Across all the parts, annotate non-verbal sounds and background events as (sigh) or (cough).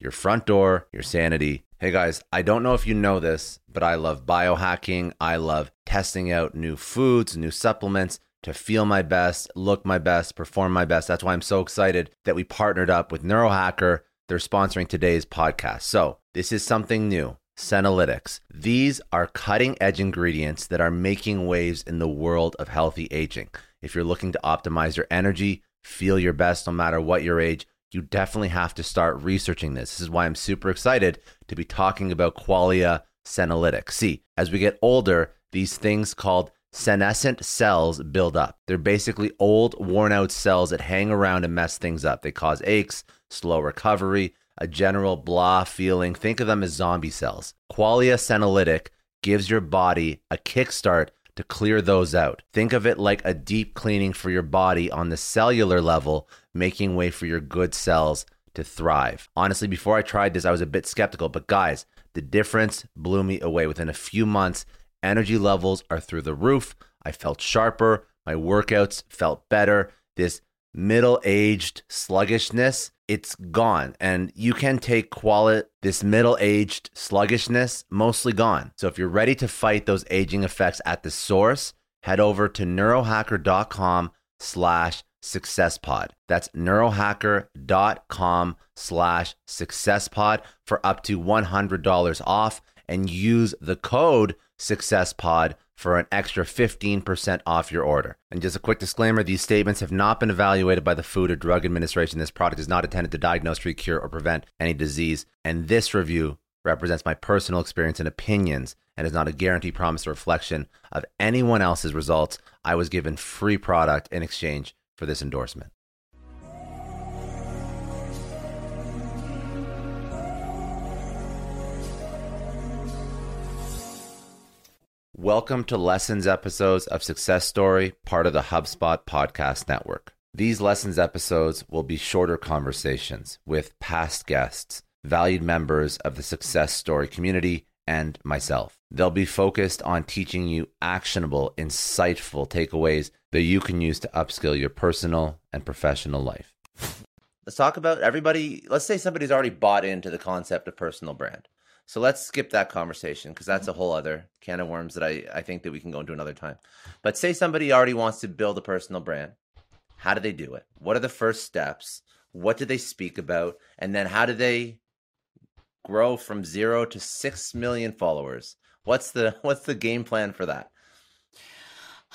your front door, your sanity. Hey guys, I don't know if you know this, but I love biohacking. I love testing out new foods, new supplements to feel my best, look my best, perform my best. That's why I'm so excited that we partnered up with Neurohacker. They're sponsoring today's podcast. So, this is something new. Senolytics. These are cutting edge ingredients that are making waves in the world of healthy aging. If you're looking to optimize your energy, feel your best no matter what your age, you definitely have to start researching this. This is why I'm super excited to be talking about qualia senolytics. See, as we get older, these things called senescent cells build up. They're basically old, worn out cells that hang around and mess things up. They cause aches, slow recovery, a general blah feeling. Think of them as zombie cells. Qualia senolytic gives your body a kickstart to clear those out. Think of it like a deep cleaning for your body on the cellular level, making way for your good cells to thrive. Honestly, before I tried this, I was a bit skeptical, but guys, the difference blew me away. Within a few months, energy levels are through the roof. I felt sharper, my workouts felt better. This middle aged sluggishness it's gone. And you can take qualit, this middle aged sluggishness, mostly gone. So if you're ready to fight those aging effects at the source, head over to neurohacker.com slash successpod. That's neurohacker.com slash successpod for up to $100 off and use the code successpod for an extra 15% off your order. And just a quick disclaimer these statements have not been evaluated by the Food or Drug Administration. This product is not intended to diagnose, treat, cure, or prevent any disease. And this review represents my personal experience and opinions and is not a guarantee, promise, or reflection of anyone else's results. I was given free product in exchange for this endorsement. Welcome to Lessons episodes of Success Story, part of the HubSpot podcast network. These Lessons episodes will be shorter conversations with past guests, valued members of the Success Story community, and myself. They'll be focused on teaching you actionable, insightful takeaways that you can use to upskill your personal and professional life. Let's talk about everybody. Let's say somebody's already bought into the concept of personal brand so let's skip that conversation because that's mm-hmm. a whole other can of worms that I, I think that we can go into another time. But say somebody already wants to build a personal brand. How do they do it? What are the first steps? What do they speak about? And then how do they grow from zero to six million followers? What's the (laughs) what's the game plan for that?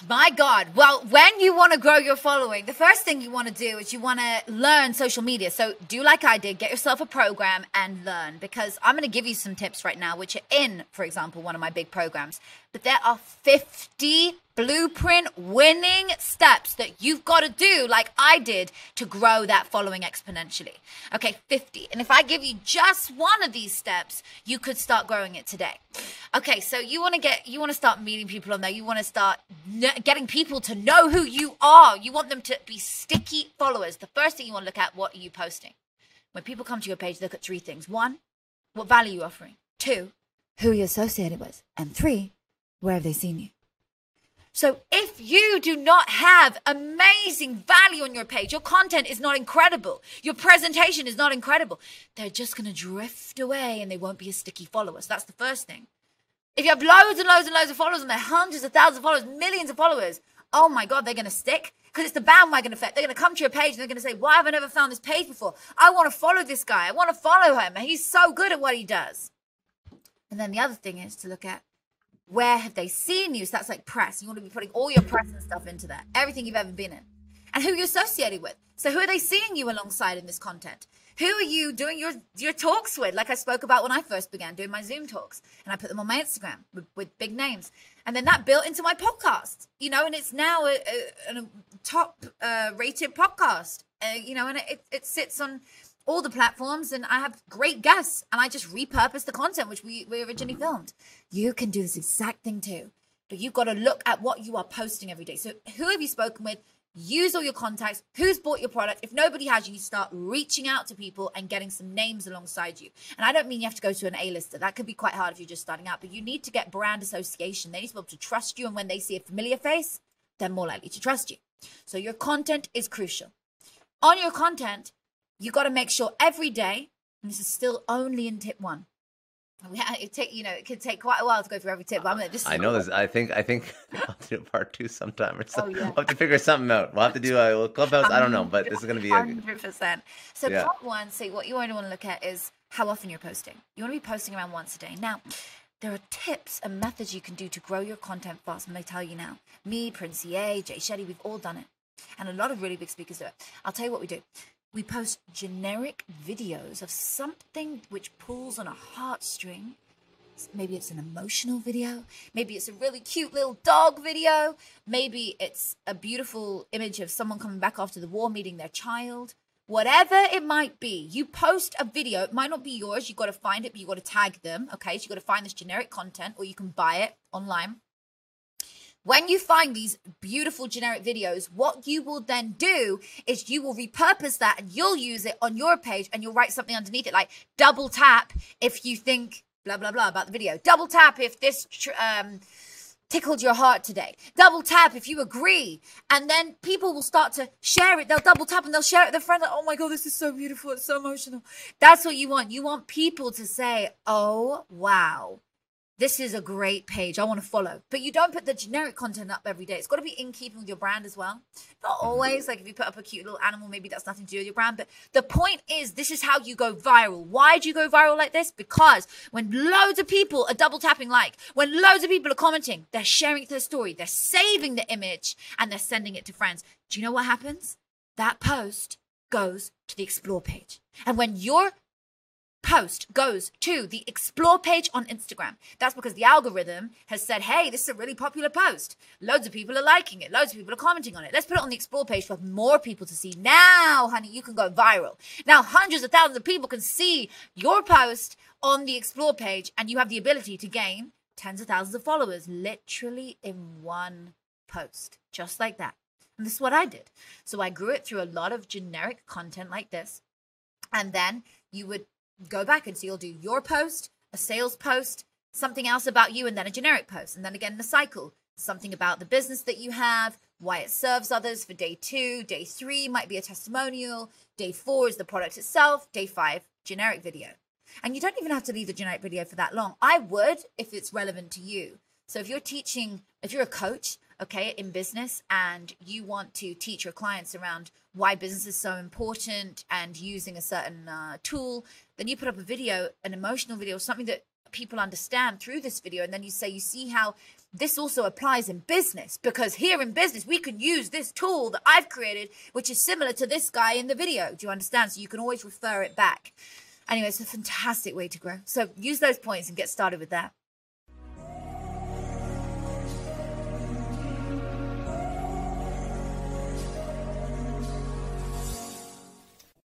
My God. Well, when you want to grow your following, the first thing you want to do is you want to learn social media. So do like I did, get yourself a program and learn because I'm going to give you some tips right now, which are in, for example, one of my big programs. But there are 50 blueprint winning steps that you've got to do, like I did, to grow that following exponentially. Okay, 50. And if I give you just one of these steps, you could start growing it today. Okay, so you want to get, you want to start meeting people on there. You want to start getting people to know who you are. You want them to be sticky followers. The first thing you want to look at, what are you posting? When people come to your page, look at three things. One, what value you're offering. Two, who you're associated with. And three, where have they seen you? So if you do not have amazing value on your page, your content is not incredible, your presentation is not incredible, they're just going to drift away and they won't be a sticky follower. So that's the first thing. If you have loads and loads and loads of followers and they're hundreds of thousands of followers, millions of followers, oh my God, they're going to stick because it's the bandwagon effect. They're going to come to your page and they're going to say, why have I never found this page before? I want to follow this guy. I want to follow him. He's so good at what he does. And then the other thing is to look at Where have they seen you? So that's like press. You want to be putting all your press and stuff into there, everything you've ever been in, and who you're associated with. So who are they seeing you alongside in this content? Who are you doing your your talks with? Like I spoke about when I first began doing my Zoom talks, and I put them on my Instagram with, with big names, and then that built into my podcast. You know, and it's now a, a, a top uh, rated podcast. Uh, you know, and it, it sits on all the platforms and I have great guests and I just repurpose the content which we, we originally filmed. You can do this exact thing too. But you've got to look at what you are posting every day. So who have you spoken with? use all your contacts who's bought your product if nobody has you, start reaching out to people and getting some names alongside you and i don't mean you have to go to an a-lister that could be quite hard if you're just starting out but you need to get brand association they need to be able to trust you and when they see a familiar face they're more likely to trust you so your content is crucial on your content you got to make sure every day and this is still only in tip one (laughs) we it take you know it could take quite a while to go through every tip. But I'm just. I know this. I think I think (laughs) I'll do a part two sometime or oh, something. Oh, yeah. We'll have to figure something out. We'll have to do a clubhouse. I don't know, but this is gonna be hundred percent. So yeah. part one, see what you only want to look at is how often you're posting. You want to be posting around once a day. Now, there are tips and methods you can do to grow your content fast. I'm tell you now. Me, Prince EA, Jay Shetty, we've all done it, and a lot of really big speakers do it. I'll tell you what we do we post generic videos of something which pulls on a heartstring. Maybe it's an emotional video. Maybe it's a really cute little dog video. Maybe it's a beautiful image of someone coming back after the war meeting their child. Whatever it might be, you post a video. It might not be yours. You've got to find it, but you've got to tag them. Okay. So you've got to find this generic content or you can buy it online. When you find these beautiful generic videos, what you will then do is you will repurpose that and you'll use it on your page and you'll write something underneath it like double tap if you think blah, blah, blah about the video. Double tap if this um, tickled your heart today. Double tap if you agree. And then people will start to share it. They'll double tap and they'll share it with their friend. Like, oh my God, this is so beautiful. It's so emotional. That's what you want. You want people to say, oh, wow this is a great page. I want to follow. But you don't put the generic content up every day. It's got to be in keeping with your brand as well. Not mm-hmm. always. Like if you put up a cute little animal, maybe that's nothing to do with your brand. But the point is, this is how you go viral. Why do you go viral like this? Because when loads of people are double tapping like, when loads of people are commenting, they're sharing their story, they're saving the image, and they're sending it to friends. Do you know what happens? That post goes to the explore page. And when your post goes to the explore page on Instagram. That's because the algorithm has said, hey, this is a really popular post. Loads of people are liking it. Loads of people are commenting on it. Let's put it on the explore page for more people to see. Now, honey, you can go viral. Now, hundreds of thousands of people can see your post on the explore page, and you have the ability to gain tens of thousands of followers literally in one post, just like that. And this is what I did. So I grew it through a lot of generic content like this. And then you would go back and so you'll do your post, a sales post, something else about you, and then a generic post. And then again, the cycle something about the business that you have, why it serves others for day two. Day three might be a testimonial. Day four is the product itself. Day five, generic video. And you don't even have to leave the generic video for that long. I would if it's relevant to you. So if you're teaching, if you're a coach, okay, in business and you want to teach your clients around why business is so important and using a certain uh, tool, then you put up a video, an emotional video, something that people understand through this video. And then you say, you see how this also applies in business because here in business, we can use this tool that I've created, which is similar to this guy in the video. Do you understand? So you can always refer it back. Anyway, it's a fantastic way to grow. So use those points and get started with that.